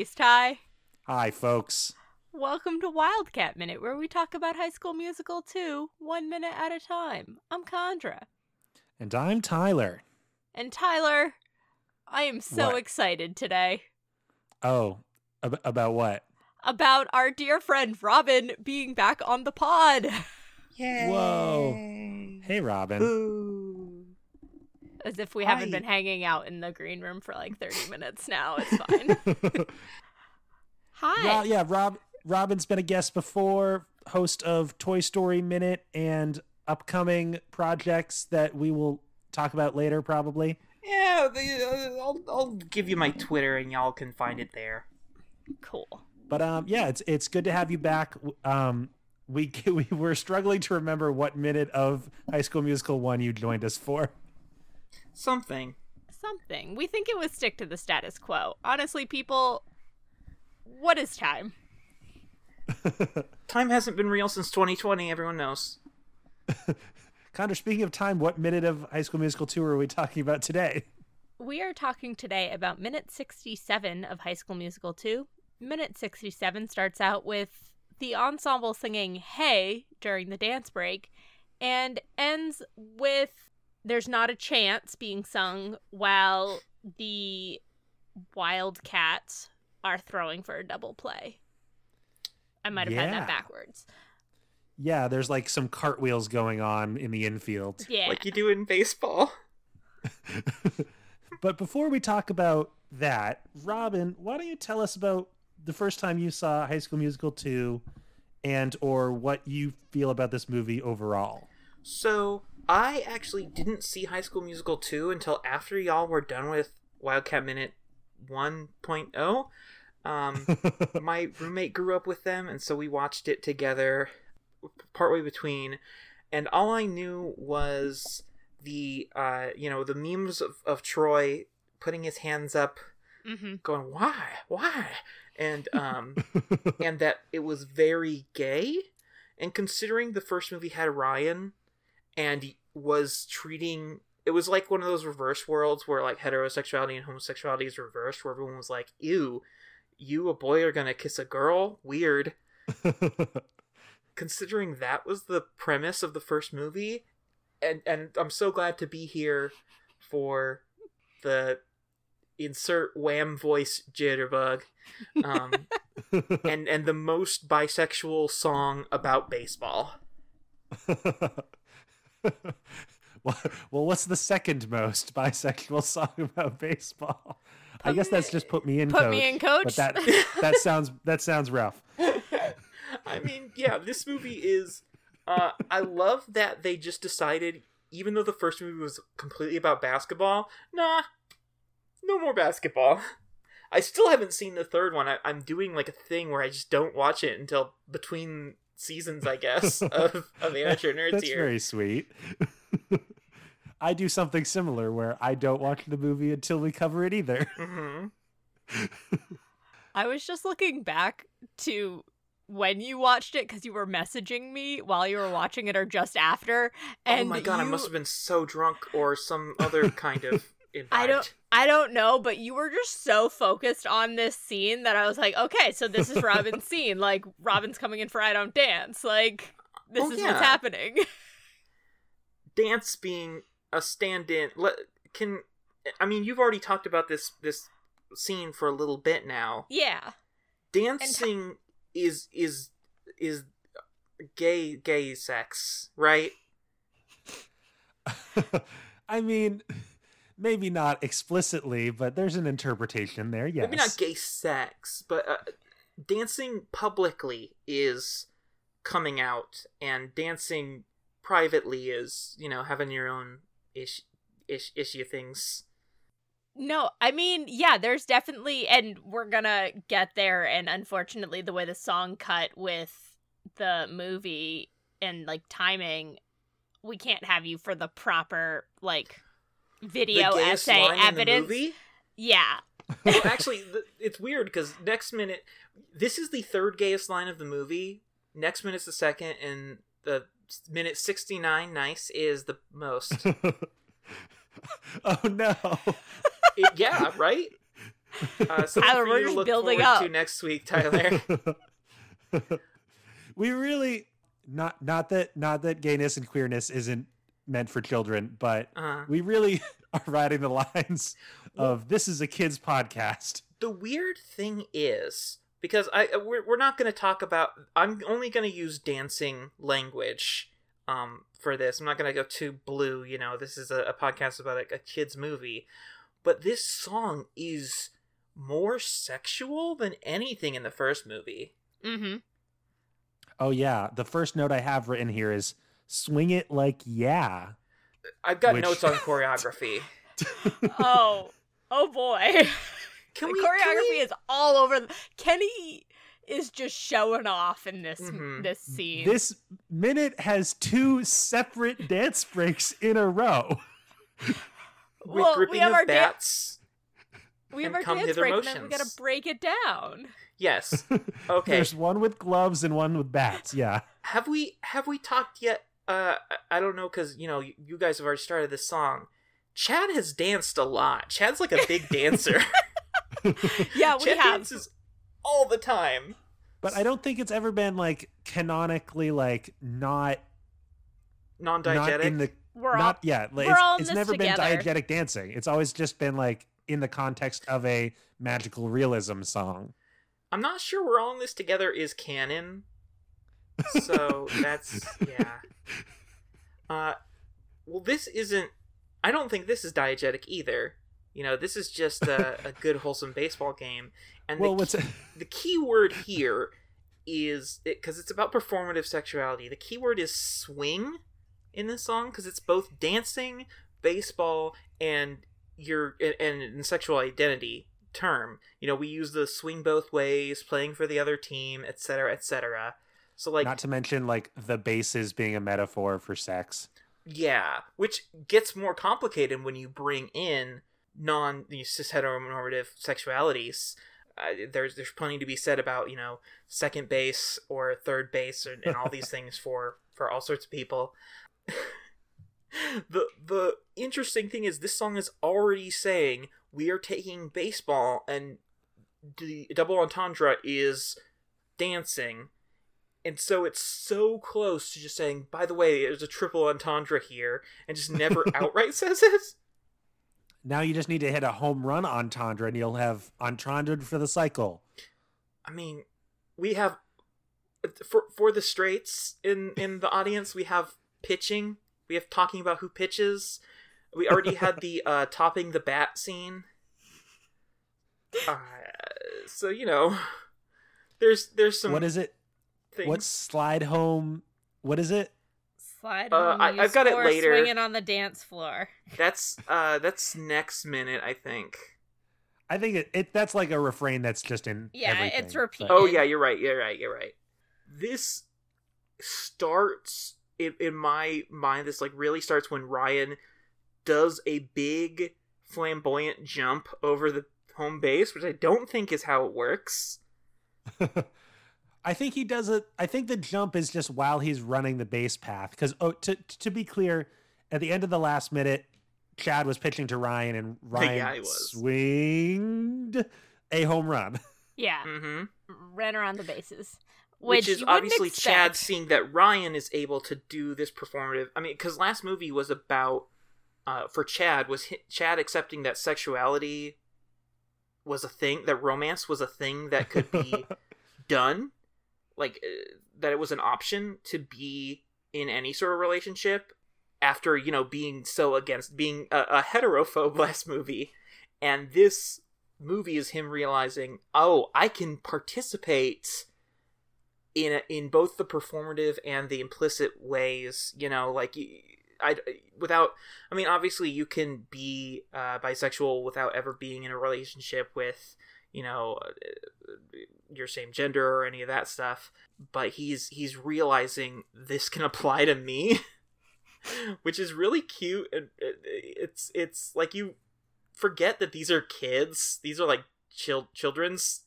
Peace, Ty. Hi, folks. Welcome to Wildcat Minute, where we talk about High School Musical 2, one minute at a time. I'm Condra. And I'm Tyler. And Tyler, I am so What? excited today Oh, ab- about what? about our dear friend Robin being back on the pod. Yay. Whoa. Hey, Robin. Boo. As if we haven't Hi. been hanging out in the green room for like 30 minutes now. It's fine. Hi. Ro- yeah, Rob. Robin's been a guest before, host of Toy Story Minute and upcoming projects that we will talk about later, probably. Yeah, the, uh, I'll, I'll give you my Twitter and y'all can find it there. Cool. But um, yeah, it's it's good to have you back. Um, we we were struggling to remember what minute of High School Musical one you joined us for. Something. Something. We think it would stick to the status quo. Honestly, people, what is time? Time hasn't been real since 2020, everyone knows. Connor, speaking of time, what minute of High School Musical two are we talking about today? We are talking today about minute 67 of High School Musical 2. Minute 67 starts out with the ensemble singing Hey during the dance break and ends with There's Not a Chance being sung while the Wildcats are throwing for a double play. I might have had that backwards. Yeah, there's like some cartwheels going on in the infield. Yeah. Like you do in baseball. but before we talk about that, Robin, why don't you tell us about the first time you saw High School Musical 2 and or what you feel about this movie overall? So, I actually didn't see High School Musical 2 until after y'all were done with Wildcat Minute 1.0. Um, my roommate grew up with them, and so we watched it together partway between. And all I knew was the, uh, you know, the memes of, of Troy putting his hands up, hmm going, why? Why? And, um, and that it was very gay. And considering the first movie had Ryan and was treating it was like one of those reverse worlds where like heterosexuality and homosexuality is reversed where everyone was like ew you a boy are gonna kiss a girl? Weird. Considering that was the premise of the first movie and and i'm so glad to be here for the insert wham voice jitterbug um and and the most bisexual song about baseball well, well, what's the second most bisexual song about baseball? I guess that's just put me in Put coach. me in, coach. But that that sounds that sounds rough. I mean, yeah, this movie is. Uh, I love that they just decided, even though the first movie was completely about basketball, nah, no more basketball. I still haven't seen the third one. I, I'm doing like a thing where I just don't watch it until between seasons, I guess, of, of Amateur Nerds That's here. very sweet. I do something similar where I don't watch the movie until we cover it either. hmm I was just looking back to when you watched it because you were messaging me while you were watching it or just after. And oh my god, I must have been so drunk or some other kind of imbibed. I don't I don't know, but you were just so focused on this scene that I was like, okay, so this is Robin's scene. Like Robin's coming in for I Don't Dance. Like this Oh, is yeah. what's happening. dance being a stand-in can i mean you've already talked about this this scene for a little bit now yeah. dancing is is is gay gay sex right I mean, maybe not explicitly, but there's an interpretation there. Yes. maybe not gay sex but uh, dancing publicly is coming out and dancing privately is you know having your own ish, ish issue things No, I mean, yeah, there's definitely, and we're gonna get there. And unfortunately, the way the song cut with the movie and like timing, we can't have you for the proper like video the essay line in the evidence. movie Yeah, well, actually, th- it's weird because next minute, this is the third gayest line of the movie. Next minute's the second, and the minute sixty nine, nice, is the most. oh no. It- yeah, right. Uh, something Tyler, for we're just building forward up. to next week, Tyler. we really not not that not that gayness and queerness isn't meant for children, but Uh, we really are riding the lines of this is a kids podcast. the weird thing is because I uh, we're, we're not going to talk about. I'm only going to use dancing language um for this. I'm not going to go too blue. You know, this is a, a podcast about a, a kids movie, but this song is more sexual than anything in the first movie. Mm-hmm. Oh yeah, the first note I have written here is swing it like yeah. I've got Which- notes on choreography. Oh, oh boy. Can the we choreography can we- is all over. The- Kenny is just showing off in this Mhm. this scene. This minute has two separate dance breaks in a row. with well, gripping we have of our da- bats? we have our dance hither break, and then we gotta break it down. Yes. Okay. There's one with gloves and one with bats. Yeah. have we have we talked yet uh i I don't know because you know you, you guys have already started this song chad has danced a lot chad's like a big dancer Yeah, we chad have. dances all the time But I don't think it's ever been like canonically like not not non-diegetic in the We're all yeah. Like, we're it's, all in it's this never together. been diegetic dancing. It's always just been like in the context of a magical realism song. i'm not sure we're all in this together is canon so that's yeah uh well this isn't i don't think this is diegetic either you know this is just a, a good wholesome baseball game and well, the what's the key word here is because it's about performative sexuality. The key word is swing in this song because it's both dancing, baseball, and your and, and sexual identity term. You know, we use the swing both ways, playing for the other team, etc., etc. So like, not to mention like the bases being a metaphor for sex. yeah, which gets more complicated when you bring in non these cis heteronormative sexualities. Uh, there's there's plenty to be said about you know second base or third base and, and all these things for for all sorts of people. the the interesting thing is this song is already saying we are taking baseball and the double entendre is dancing and so it's so close to just saying by the way there's a triple entendre here and just never outright says it Now you just need to hit a home run entendre and you'll have entendre for the cycle. i mean we have for for the straights in in the audience we have pitching we have talking about who pitches we already had the uh topping the bat scene uh, so you know there's there's some what is it? Things What slide home? What is it? Slide Uh, home, I, I've got it score, later. Swinging on the dance floor. that's uh that's next minute i think I think it, it that's like a refrain that's just in Yeah, everything, it's but- repeated. Oh yeah, you're right. You're right. You're right. This starts in, in my mind. This like really starts when Ryan does a big flamboyant jump over the home base, which I don't think is how it works. I think he does it. I think the jump is just while he's running the base path. Because oh, to to be clear, at the end of the last minute, Chad was pitching to Ryan, and Ryan Yeah, swinged a home run. Yeah, hmm ran around the bases, Which, which, is obviously expect. Chad seeing that Ryan is able to do this performative. I mean, because last movie was about uh, for Chad was hi- Chad accepting that sexuality was a thing, that romance was a thing that could be done, like uh, that it was an option to be in any sort of relationship after you know being so against being a, a heterophobe last movie, and this movie is him realizing, oh, I can participate in a, in both the performative and the implicit ways. You know, like I, without. I mean, obviously, you can be uh, bisexual without ever being in a relationship with you know uh, your same gender or any of that stuff. But he's he's realizing this can apply to me. Which is really cute, and it's it's like you forget that these are kids; these are like chil- children's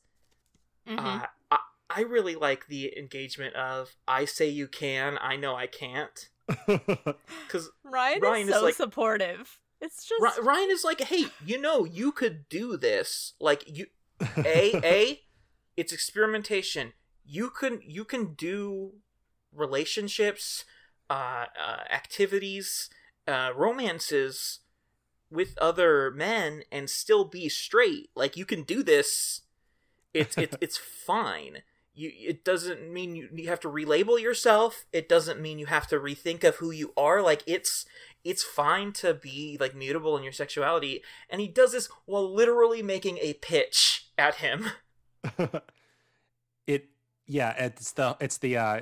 Mhm. uh, I, I really like the engagement of I say you can, I know I can't. Because Ryan, Ryan is is so like- supportive. It's just Ryan is like, hey, you know, you could do this. Like you, a a, it's experimentation. You can you can do relationships, uh, uh activities, uh, romances with other men and still be straight. Like you can do this. It's it's it's fine. You it doesn't mean you, you have to relabel yourself. It doesn't mean you have to rethink of who you are. Like it's it's fine to be like mutable in your sexuality. And he does this while literally making a pitch at him. it yeah, it's the it's the uh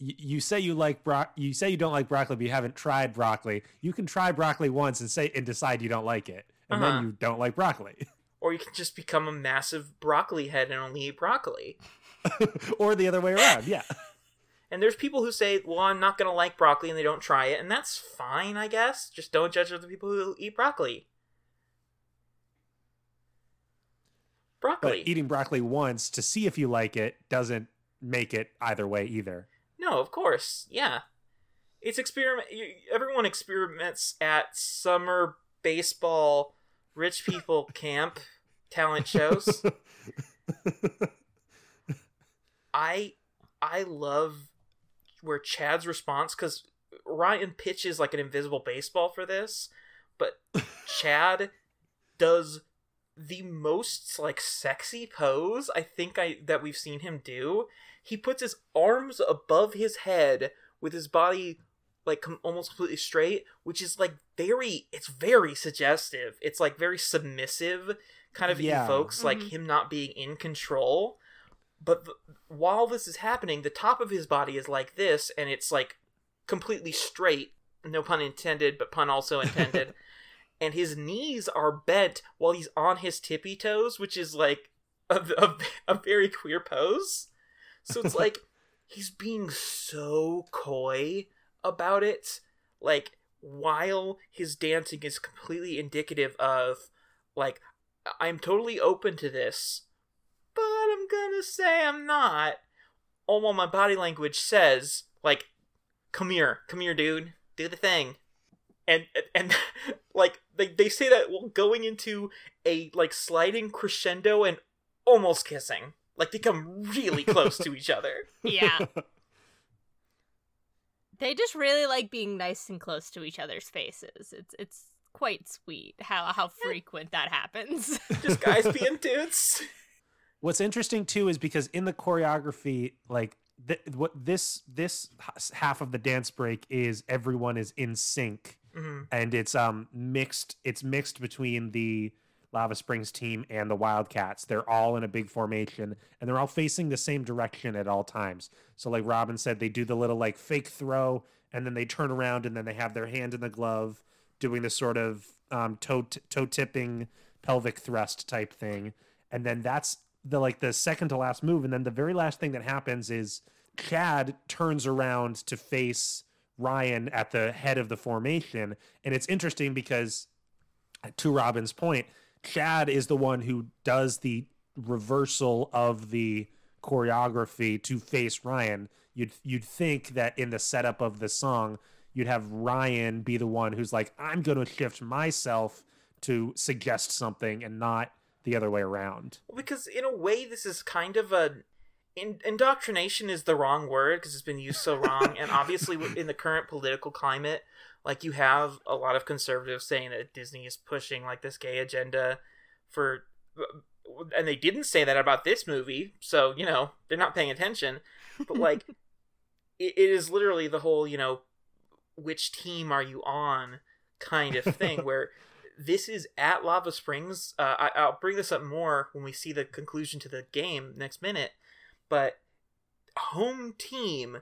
y- you say you like bro- you say you don't like broccoli, but you haven't tried broccoli. You can try broccoli once and say and decide you don't like it, and Uh-huh. then you don't like broccoli, Or you can just become a massive broccoli head and only eat broccoli. or the other way around. Yeah, And there's people who say, well, I'm not going to like broccoli and they don't try it. And that's fine, I guess. Just don't judge other people who eat broccoli. but Broccoli. eating broccoli once to see if you like it doesn't make it either way either. no, of course. Yeah. It's experiment. Everyone experiments at summer baseball rich people camp talent shows. I I love where Chad's response because Ryan pitches like an invisible baseball for this, but Chad does the most like sexy pose I think I that we've seen him do. He puts his arms above his head with his body like com- almost completely straight, which is like very it's very suggestive. It's like very submissive, kind of Yeah. evokes like Mhm. him not being in control. But th- while this is happening, the top of his body is like this, and it's like completely straight. No pun intended, but pun also intended. and his knees are bent while he's on his tippy toes, which is like a, a, a very queer pose. So it's like he's being so coy about it. Like, while his dancing is completely indicative of, like, I'm totally open to this, but I'm gonna say I'm not. Oh, All while my body language says, like, come here, come here, dude, do the thing. And, and, like, they, they say that while going into a, like, sliding crescendo and almost kissing. Like, they come really close to each other. yeah. They just really like being nice and close to each other's faces. It's it's quite sweet how how frequent that happens. Just guys being dudes. What's interesting too is because in the choreography, like th- what this this half of the dance break is everyone is in sync hmm and it's um mixed it's mixed between the Lava Springs team and the Wildcats. They're all in a big formation and they're all facing the same direction at all times. So like Robin said they do the little like fake throw and then they turn around and then they have their hand in the glove doing this sort of um toe t- toe tipping pelvic thrust type thing. And then that's the like the second to last move and then the very last thing that happens is Chad turns around to face Ryan at the head of the formation. And it's interesting because, to Robin's point, Chad is the one who does the reversal of the choreography to face Ryan. You'd you'd think that in the setup of the song, you'd have Ryan be the one who's like, I'm going to shift myself to suggest something and not the other way around. Well, because in a way, this is kind of a. In, indoctrination is the wrong word because it's been used so wrong, and obviously in the current political climate, like you have a lot of conservatives saying that Disney is pushing like this gay agenda for, uh, and they didn't say that about this movie, so you know they're not paying attention. But like, it, it is literally the whole you know, which team are you on kind of thing where this is at Lava Springs. Uh, I, I'll bring this up more when we see the conclusion to the game next minute. But home team,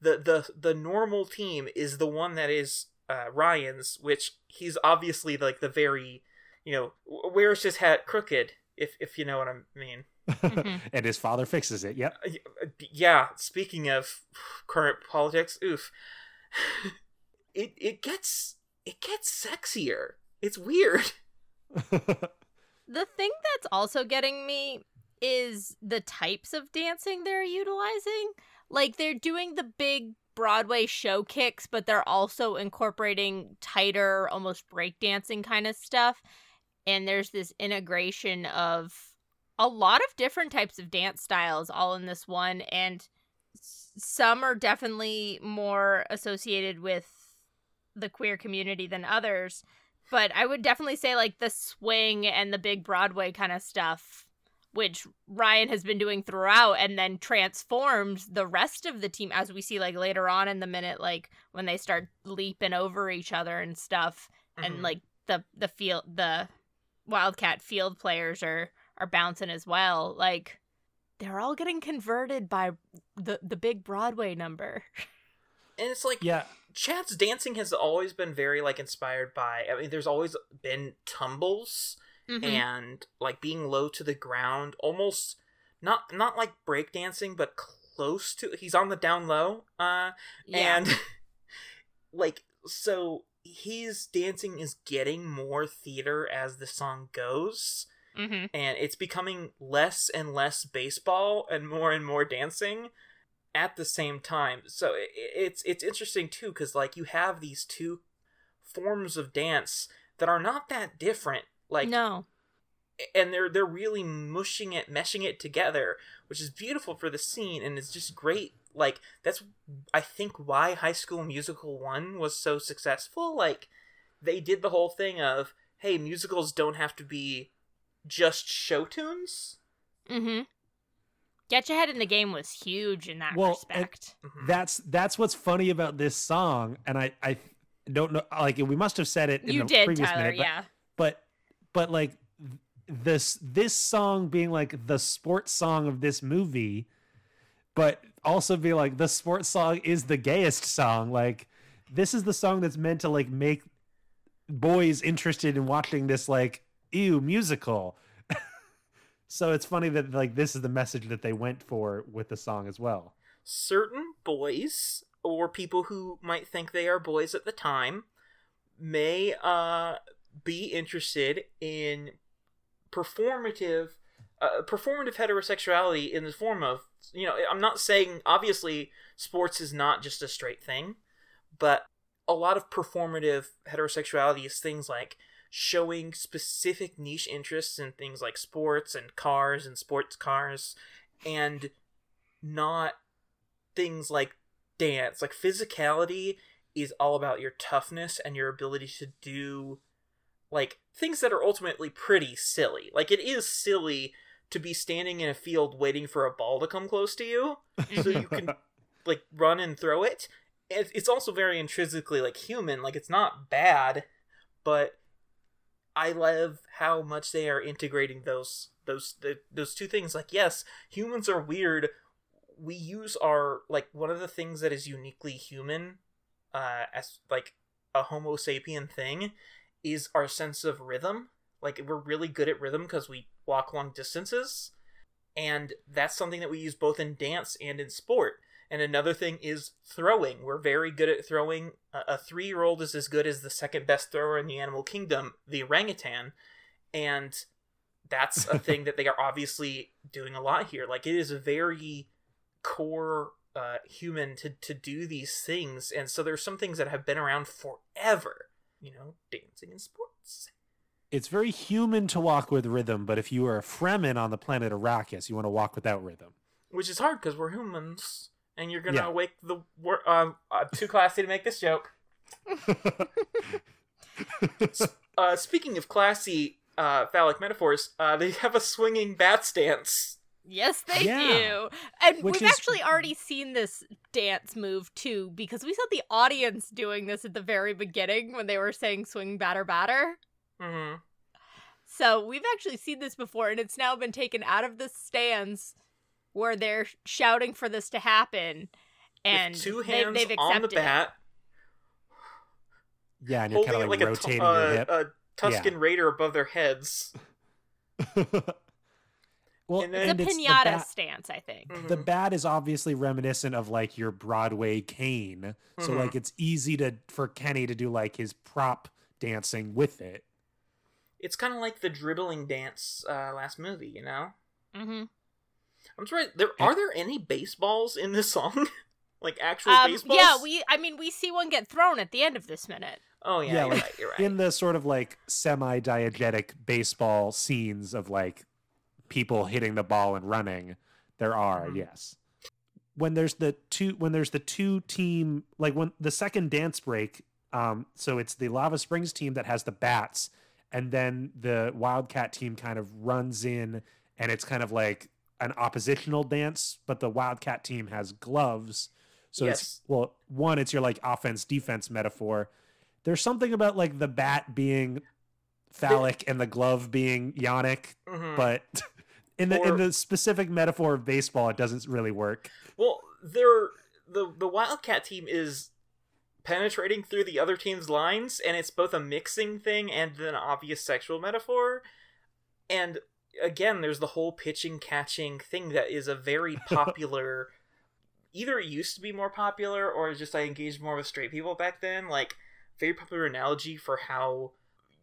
the the the normal team is the one that is uh, Ryan's, which he's obviously like the very, you know, wears his hat crooked. If if you know what I mean. Mhm. and his father fixes it. Yep. Uh, uh, Yeah. Speaking of current politics, oof. it it gets it gets sexier. It's weird. The thing that's also getting me is the types of dancing they're utilizing. Like they're doing the big Broadway show kicks, but they're also incorporating tighter, almost breakdancing kind of stuff. And there's this integration of a lot of different types of dance styles all in this one. And some are definitely more associated with the queer community than others. But I would definitely say, like, the swing and the big Broadway kind of stuff which Ryan has been doing throughout and then transformed the rest of the team as we see like later on in the minute like when they start leaping over each other and stuff mm-hmm. and like the the field the Wildcat field players are are bouncing as well. Like they're all getting converted by the the big Broadway number. And it's like yeah Chad's dancing has always been very like inspired by I mean there's always been tumbles mm-hmm. and like being low to the ground, almost not not like breakdancing, but close to. He's on the down low, uh, yeah. and like so his dancing is getting more theater as the song goes. Mm-hmm. And it's becoming less and less baseball and more and more dancing at the same time. So it's it's interesting too because like you have these two forms of dance that are not that different like no, and they're they're really mushing it, meshing it together, which is beautiful for the scene, and it's just great. Like that's I think why High School Musical one was so successful. Like they did the whole thing of hey, musicals don't have to be just show tunes. Mm-hmm. Get Your Head in the Game was huge in that well, respect. Mm-hmm. That's that's what's funny about this song, and I I don't know like we must have said it in you the did, previous Tyler, minute, but, yeah. but but like this this song being like the sports song of this movie but also be like the sports song is the gayest song like this is the song that's meant to like make boys interested in watching this like ew musical so it's funny that like this is the message that they went for with the song as well. Certain boys or people who might think they are boys at the time may uh be interested in performative uh, performative heterosexuality in the form of you know i'm not saying obviously sports is not just a straight thing but a lot of performative heterosexuality is things like showing specific niche interests in things like sports and cars and sports cars and not things like dance like physicality is all about your toughness and your ability to do like things that are ultimately pretty silly. Like it is silly to be standing in a field waiting for a ball to come close to you so you can like run and throw it. It's also very intrinsically like human. Like it's not bad, but I love how much they are integrating those those those two things. Like yes, humans are weird. We use our like one of the things that is uniquely human uh as like a homo sapien thing is our sense of rhythm. Like we're really good at rhythm because we walk long distances, and that's something that we use both in dance and in sport. And another thing is throwing. We're very good at throwing. A three year old is as good as the second best thrower in the animal kingdom, the orangutan. And that's a thing that they are obviously doing a lot here. Like, it is a very core uh, human to, to do these things. And so there's some things that have been around forever you know, dancing and sports. It's very human to walk with rhythm, but if you are a Fremen on the planet Arrakis, you want to walk without rhythm. Which is hard because we're humans, and you're gonna yeah. wake the. Um, I'm too classy to make this joke. uh, speaking of classy uh, phallic metaphors, uh, they have a swinging bat stance Yes, they yeah. do. And Which we've is... actually already seen this dance move too, because we saw the audience doing this at the very beginning when they were saying swing batter batter. Mm-hmm. So we've actually seen this before, and it's now been taken out of the stands where they're shouting for this to happen. And With two hands they, have on the bat. Yeah, and you're kind of like, like rotating a, your hip. A Tusken yeah. Raider above their heads. Well, it's a pinata bat, stance, I think. Mm-hmm. The bat is obviously reminiscent of like your Broadway cane, mm-hmm. so like it's easy to for Kenny to do like his prop dancing with it. It's kind of like the dribbling dance uh, last movie, you know. Mm-hmm. I'm sorry. There are there any baseballs in this song? like actual Um, baseballs? yeah, we. I mean, we see one get thrown at the end of this minute. Oh yeah, Yeah, you're like, right. You're right. in the sort of like semi-diegetic baseball scenes of like people hitting the ball and running there are Mhm. yes when there's the two when there's the two team like when the second dance break um so it's the lava springs team that has the bats and then the wildcat team kind of runs in and it's kind of like an oppositional dance but the wildcat team has gloves so Yes. it's well one it's your like offense defense metaphor there's something about like the bat being phallic and the glove being yonic Mhm. but in the Or- in the specific metaphor of baseball it doesn't really work Well, they're the the Wildcat team is penetrating through the other team's lines, and it's both a mixing thing and an obvious sexual metaphor. And again, there's the whole pitching catching thing that is a very popular. either it used to be more popular, or just I engaged more with straight people back then. Like very popular analogy for how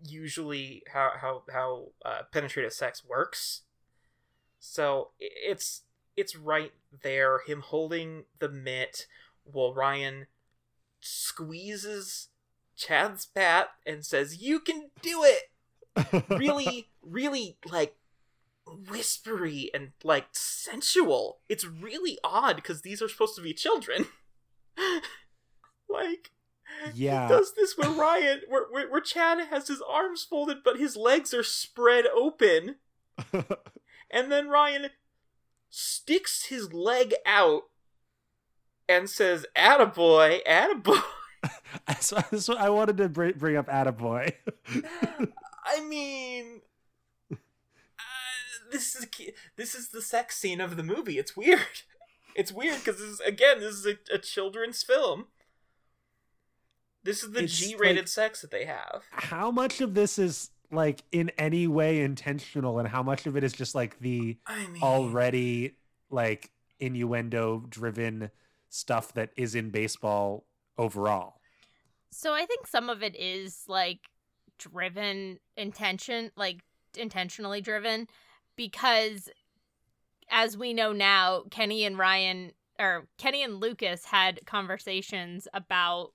usually how how how uh, penetrative sex works. So it's it's right there. Him holding the mitt while Ryan squeezes Chad's bat and says, "You can do it." Really, really like whispery and like sensual. It's really odd because these are supposed to be children. like Yeah. he does this where Ryan, where, where where Chad has his arms folded but his legs are spread open, and then Ryan sticks his leg out and says, "Attaboy, attaboy." so, so i wanted to bring, up attaboy I mean, this is a, ki- this is the sex scene of the movie. It's weird. It's weird because this is again this is a, a children's film. This is the It's G-rated like- sex that they have. how much of this is like in any way intentional and how much of it is just like the I mean, already like innuendo driven stuff that is in baseball overall So I think some of it is like driven intention, like intentionally driven, because as we know now, Kenny and Ryan or Kenny and Lucas had conversations about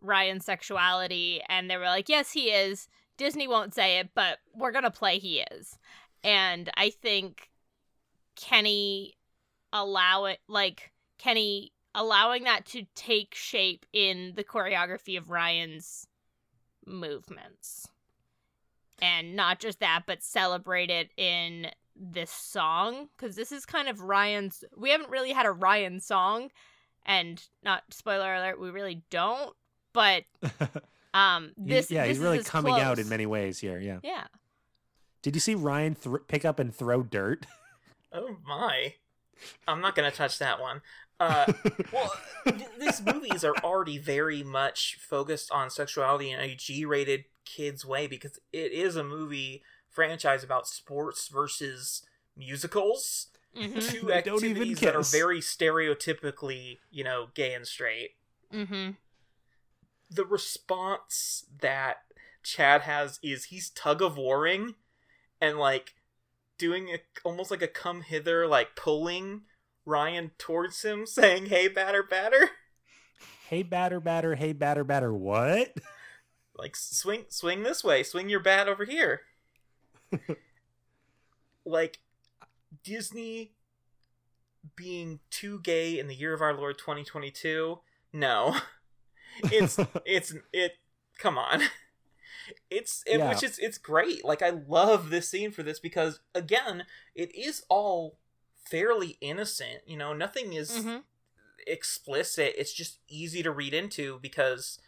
Ryan's sexuality, and they were like, "Yes, he is." Disney won't say it, but we're gonna play he is, and I think Kenny allow it like Kenny allowing that to take shape in the choreography of Ryan's movements. And not just that, but celebrate it in this song because this is kind of Ryan's we haven't really had a Ryan song and not spoiler alert we really don't but um He- this yeah this he's really as coming out in many ways here yeah yeah did you see ryan thr pick up and throw dirt Oh my. I'm not gonna touch that one. Uh, well, th- these movies are already very much focused on sexuality in a G-rated kids way because it is a movie franchise about sports versus musicals. mhm Two They don't even activities that are very stereotypically, you know, gay and straight. mhm The response that Chad has is he's tug of warring and like doing a, almost like a come hither, like pulling Ryan towards him, saying, "Hey, batter, batter." hey batter batter hey batter batter what like swing swing this way. Swing your bat over here. Like disney being too gay in the year of our lord 2022 no. It's it's it come on. It's it, Yeah. which is it's great. Like i love this scene for this because again it is all fairly innocent you know? Nothing is mhm explicit. It's just easy to read into because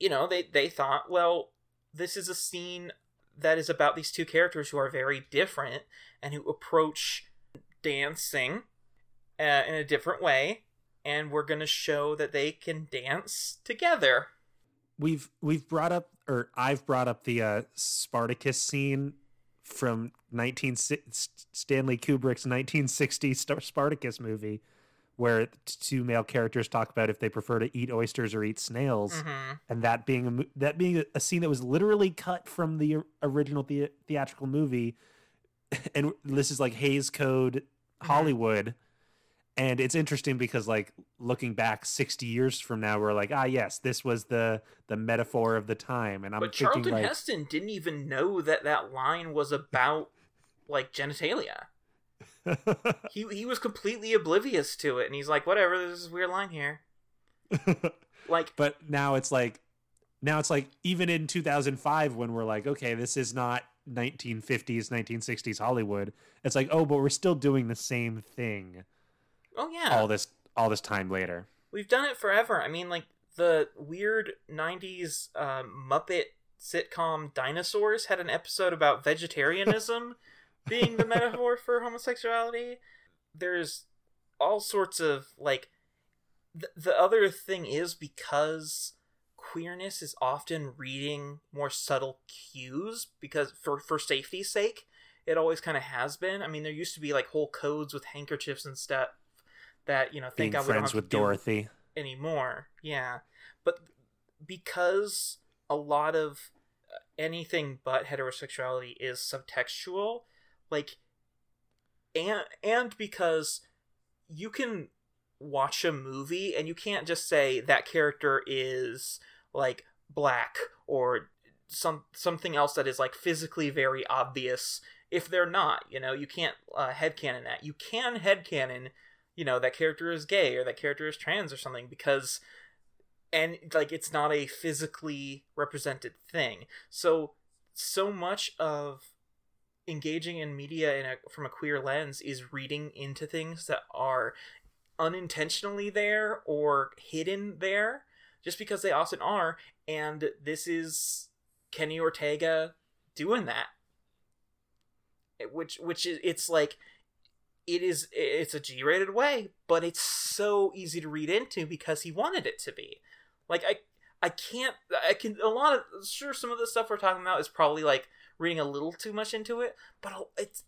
you know they they thought well this is a scene that is about these two characters who are very different and who approach dancing uh, in a different way and we're going to show that they can dance together. We've we've brought up or I've brought up the uh, Spartacus scene from 19 Stanley Kubrick's 1960 Spartacus movie where two male characters talk about if they prefer to eat oysters or eat snails hmm and that being a, that being a, scene that was literally cut from the original the- theatrical movie and this is like Hays Code Mhm. Hollywood and it's interesting because like looking back 60 years from now we're like ah yes this was the the metaphor of the time and i'm but thinking Charlton like Heston didn't even know that that line was about like genitalia. He he was completely oblivious to it, and he's like, "Whatever, there's this weird line here." Like, but now it's like now it's like even in 2005 when we're like okay this is not 1950s 1960s hollywood it's like oh but we're still doing the same thing oh yeah, all this all this time later we've done it forever. I mean, like the weird '90s uh, Muppet sitcom Dinosaurs had an episode about vegetarianism being the metaphor for homosexuality. There's all sorts of like. The, the other thing is because queerness is often reading more subtle cues because for for safety's sake it always kind of has been i mean there used to be like whole codes with handkerchiefs and stuff that you know being we don't friends with to dorothy anymore. Yeah. But because a lot of uh, anything but heterosexuality is subtextual, like and and because you can watch a movie and you can't just say that character is like black or some something else that is like physically very obvious if they're not, you know, you can't uh, headcanon that. You can headcanon you know that character is gay or that character is trans or something because and like it's not a physically represented thing so so much of engaging in media in a, from a queer lens is reading into things that are unintentionally there or hidden there just because they often are and this is kenny ortega doing that eh, which which is it's like it is it's a G-rated way, but it's so easy to read into because he wanted it to be. Like I I can't I can a lot of sure some of the stuff we're talking about is probably like reading a little too much into it, but it's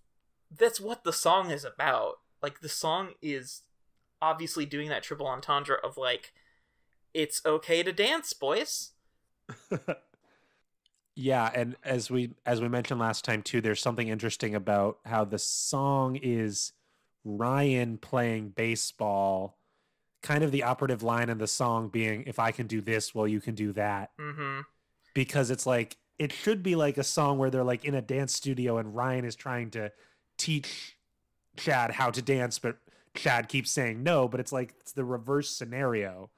that's what the song is about. Like the song is obviously doing that triple entendre of like it's okay to dance, boys. yeah, and as we as we mentioned last time too, there's something interesting about how the song is Ryan playing baseball, kind of the operative line in the song being, if I can do this, well, you can do that. Mm-hmm. Because it's like, it should be like a song where they're like in a dance studio and Ryan is trying to teach Chad how to dance, but Chad keeps saying no, but it's like, it's the reverse scenario.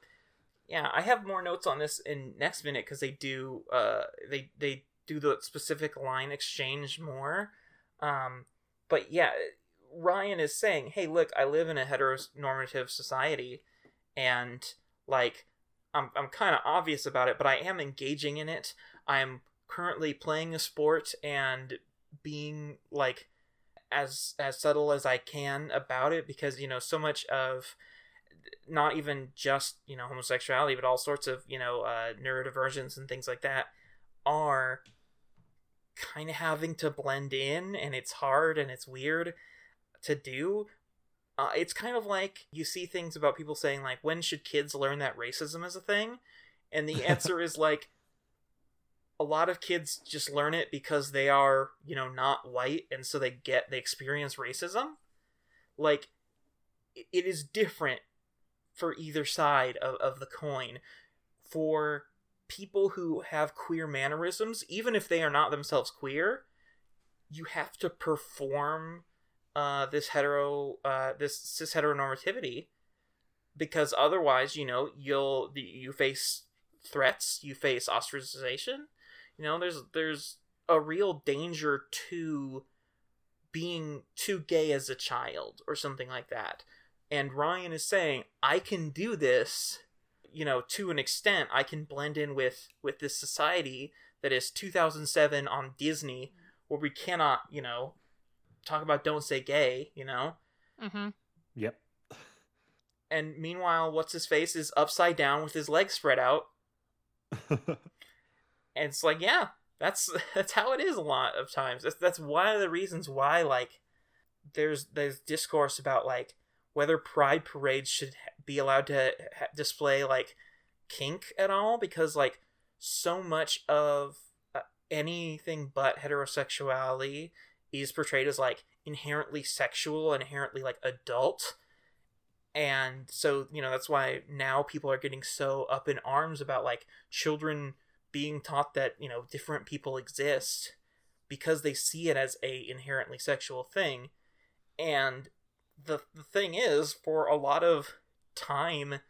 Yeah, I have more notes on this in next minute because they do, uh, they, they, do the specific line exchange more. Um, but yeah, Ryan is saying, "Hey, look, I live in a heteronormative society, and like, I'm I'm kind of obvious about it, but I am engaging in it. I'm currently playing a sport and being like as as subtle as I can about it because you know so much of not even just you know homosexuality, but all sorts of you know uh, neurodivergence and things like that are kind of having to blend in, and it's hard and it's weird." to do uh, it's kind of like you see things about people saying like when should kids learn that racism is a thing and the answer is like a lot of kids just learn it because they are you know not white and so they get they experience racism. Like it is different for either side of, of the coin. For people who have queer mannerisms even if they are not themselves queer you have to perform uh, this hetero uh, this cis heteronormativity because otherwise you know you'll you face threats you face ostracization you know there's there's a real danger to being too gay as a child or something like that and ryan is saying i can do this you know to an extent i can blend in with with this society that is 2007 on disney where we cannot you know talk about don't say gay, you know? Mm-hmm. Yep. And meanwhile, what's his face is upside down with his legs spread out. and it's like, yeah, that's that's how it is a lot of times. That's that's one of the reasons why like there's there's discourse about like whether pride parades should be allowed to ha- display like kink at all because like so much of uh, anything but heterosexuality is portrayed as like inherently sexual and inherently like adult and so you know that's why now people are getting so up in arms about like children being taught that you know different people exist because they see it as a inherently sexual thing. And the the thing is for a lot of time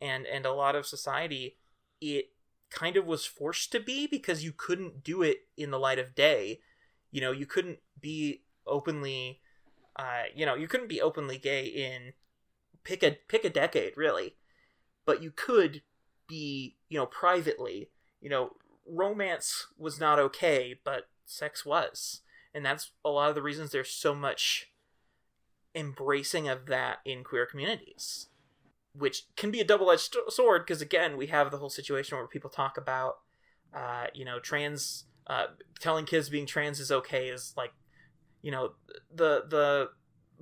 and and a lot of society it kind of was forced to be because you couldn't do it in the light of day. You know you couldn't be openly uh you know you couldn't be openly gay in pick a pick a decade really. But you could be you know privately you know romance was not okay but sex was and that's a lot of the reasons there's so much embracing of that in queer communities which can be a double-edged sword because again we have the whole situation where people talk about uh, you know trans uh, telling kids being trans is okay is like you know the the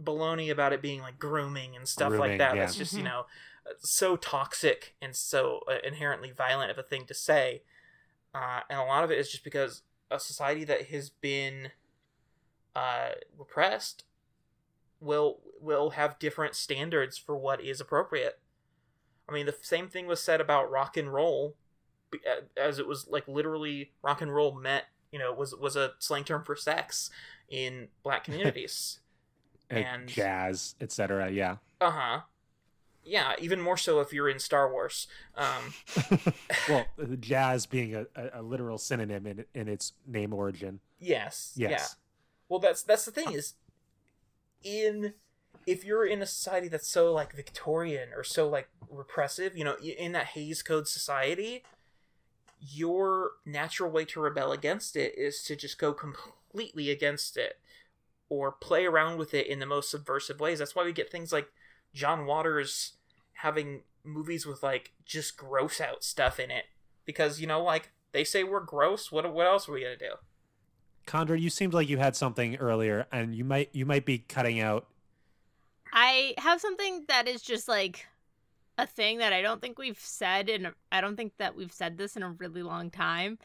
baloney about it being like grooming and stuff Grooming, like that yeah. that's just you Mhm. know so toxic and so uh, inherently violent of a thing to say uh, and a lot of it is just because a society that has been uh, repressed will will have different standards for what is appropriate. I mean, the same thing was said about rock and roll, as it was like literally rock and roll meant you know was was a slang term for sex in black communities. And And- jazz, etc. Yeah. uh huh. Yeah, even more so if you're in Star Wars. Um, well, jazz being a, a, a literal synonym in in its name origin. Yes. Yes. Yeah. Well, that's that's the thing is, in if you're in a society that's so like Victorian or so like repressive, you know, in that Hays Code society, your natural way to rebel against it is to just go completely against it or play around with it in the most subversive ways. That's why we get things like John Waters having movies with like just gross out stuff in it because you know like they say we're gross. What what else are we gonna do? Condra, you seemed like you had something earlier, and you might you might be cutting out. I have something that is just like a thing that I don't think we've said and I don't think that we've said this in a really long time.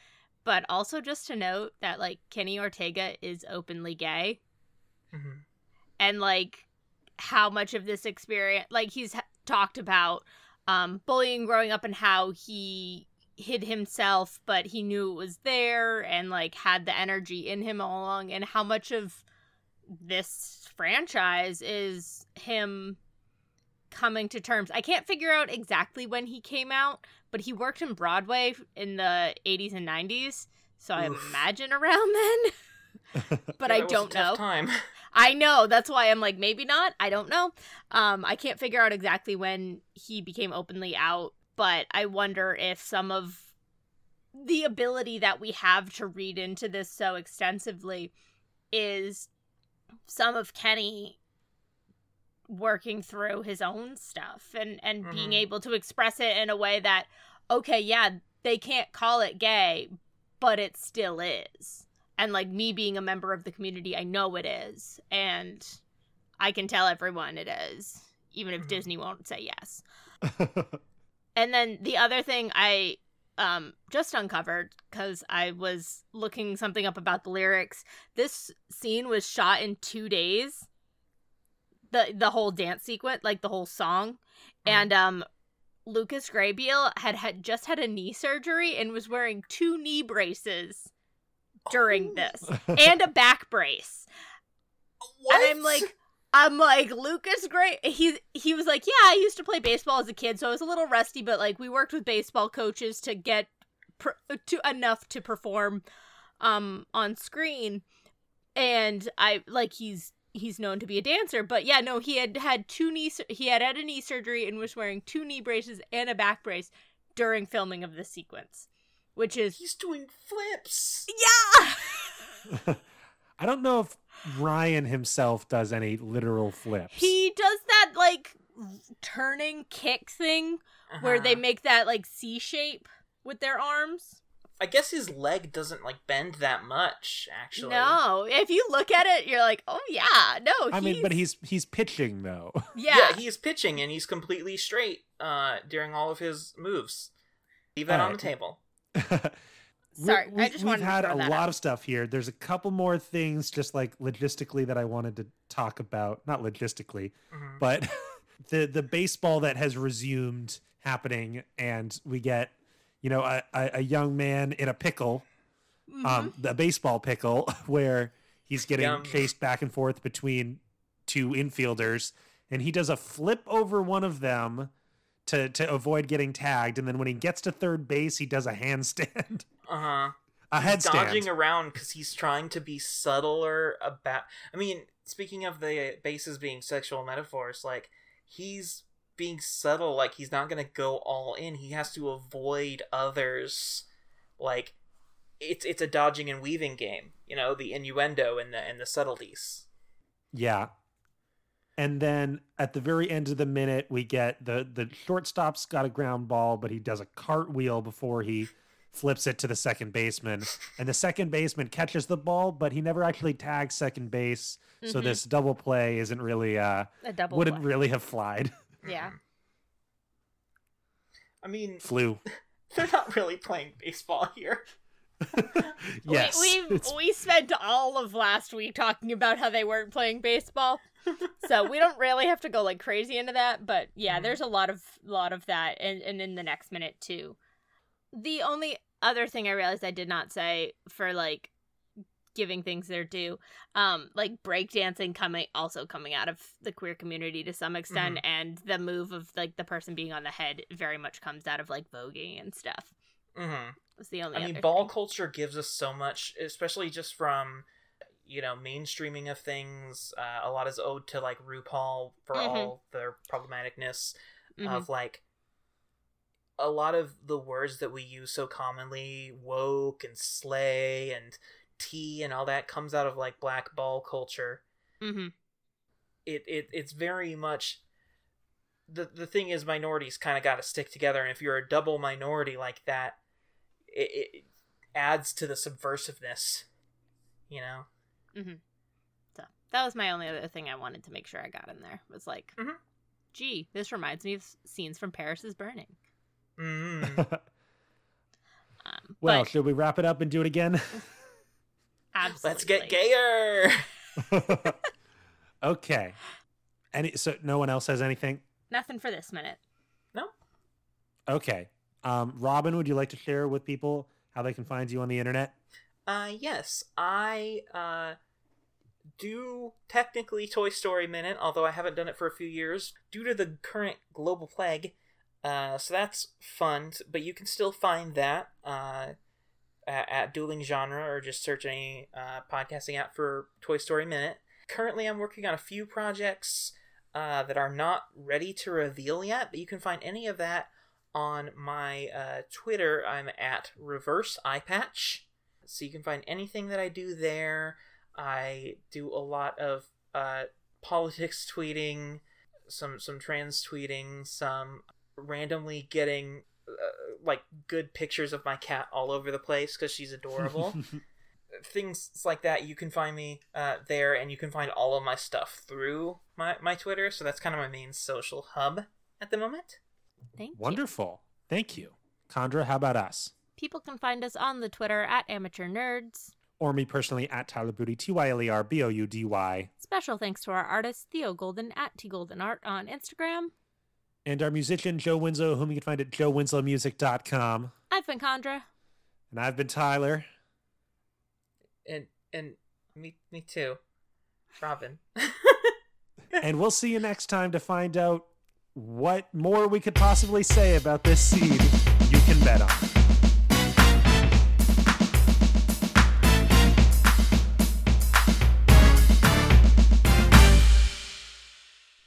But also just to note that like Kenny Ortega is openly gay Mhm. and like how much of this experience like he's ha- talked about um bullying growing up and how he hid himself but he knew it was there and like had the energy in him all along and how much of this franchise is him coming to terms. I can't figure out exactly when he came out, but he worked in Broadway in the 80s and 90s, so I imagine around then. but Yeah, I that was a don't know. Time. I know. That's why I'm like, maybe not. I don't know. Um, I can't figure out exactly when he became openly out, but I wonder if some of the ability that we have to read into this so extensively is some of Kenny working through his own stuff and and being Mhm. able to express it in a way that okay, yeah, they can't call it gay, but it still is and like me being a member of the community i know it is and i can tell everyone it is even if Mhm. disney won't say yes. And then the other thing i um just uncovered because i was looking something up about the lyrics this scene was shot in two days. The the whole dance sequence like the whole song. And um lucas Grabeel had had just had a knee surgery and was wearing two knee braces during Oh. this and a back brace. What? And I'm like I'm like Lucas Gray he he was like, "Yeah, I used to play baseball as a kid, so I was a little rusty, but like we worked with baseball coaches to get per- to enough to perform um on screen." And I like he's he's known to be a dancer, but yeah, no, he had had two knee he had had a knee surgery and was wearing two knee braces and a back brace during filming of this sequence, which is he's doing flips. yeah. I don't know if Ryan himself does any literal flips. He does that like turning kick thing where they Uh-huh. make that like C shape with their arms. I guess his leg doesn't like bend that much. Actually, No, if you look at it, you're like, oh yeah, no. I mean, but he's he's pitching though. yeah. Yeah, he's pitching and he's completely straight uh, during all of his moves. Leave that All on the table. Sorry, we, I just we've had a lot of stuff here. There's a couple more things, just like logistically, that I wanted to talk about. Not logistically, Mhm. but the the baseball that has resumed happening, and we get you know a, a, a young man in a pickle, Mm-hmm. um, the baseball pickle, where he's getting Yum. chased back and forth between two infielders, and he does a flip over one of them to to avoid getting tagged, and then when he gets to third base, he does a handstand, Uh huh. a headstand. dodging around because he's trying to be subtler about. I mean, speaking of the bases being sexual metaphors, like he's being subtle. Like he's not gonna go all in. He has to avoid others. Like it's it's a dodging and weaving game. You know, the innuendo and the and the subtleties. Yeah. And then at the very end of the minute, we get the the shortstop's got a ground ball, but he does a cartwheel before he flips it to the second baseman. And the second baseman catches the ball, but he never actually tags second base. So Mhm. this double play isn't really uh a double wouldn't play. really have flied. Yeah. I mean, Flew. they're not really playing baseball here. yes. We, we we spent all of last week talking about how they weren't playing baseball. so we don't really have to go like crazy into that, but yeah, Mhm. there's a lot of lot of that and, and in the next minute too. The only other thing I realized I did not say for like giving things their due, um, like breakdancing coming also coming out of the queer community to some extent, and the move of like the person being on the head very much comes out of like voguing and stuff. Mm-hmm. Was the only I mean, ball thing. culture gives us so much, especially just from you know mainstreaming of things. Uh, a lot is owed to like RuPaul for Mhm. all their problematicness Mhm. of like a lot of the words that we use so commonly, woke and slay and tea and all that comes out of like black ball culture. Mm-hmm. It it it's very much. The, the thing is minorities kind of got to stick together and if you're a double minority like that it, it adds to the subversiveness you know So that was my only other thing I wanted to make sure I got in there. Was like, Mhm. gee, this reminds me of scenes from Paris is Burning. mm. Um, well, but should we wrap it up and do it again? absolutely. let's get gayer okay. Any so no one else has anything? Nothing for this minute. no Okay. Um, Robin, would you like to share with people how they can find you on the internet? uh yes i uh do technically toy story minute although i haven't done it for a few years due to the current global plague uh so that's fun but you can still find that uh at, at dueling genre or just search any uh, podcasting app for toy story minute currently i'm working on a few projects uh, that are not ready to reveal yet but you can find any of that on my uh, twitter i'm at reverse eye patch. So you can find anything that i do there. I do a lot of uh, politics tweeting some some trans tweeting some randomly getting uh, like good pictures of my cat all over the place because she's adorable. Things like that you can find me uh, there and you can find all of my stuff through my, my twitter. So that's kind of my main social hub at the moment Thank you. Wonderful. Thank you. Condra, how about us? People can find us on the Twitter at Amateur Nerds. Or me personally at Tyler Boudy, T Y L E R B O U D Y. Special thanks to our artist Theo Golden at T Golden Art on Instagram. And our musician, Joe Winslow, whom you can find at joewinslowmusic.com. I've been Condra. And I've been Tyler. and and me me too robin and we'll see you next time to find out what more we could possibly say about this seed you can bet on.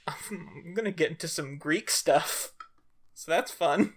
i'm gonna get into some greek stuff so that's fun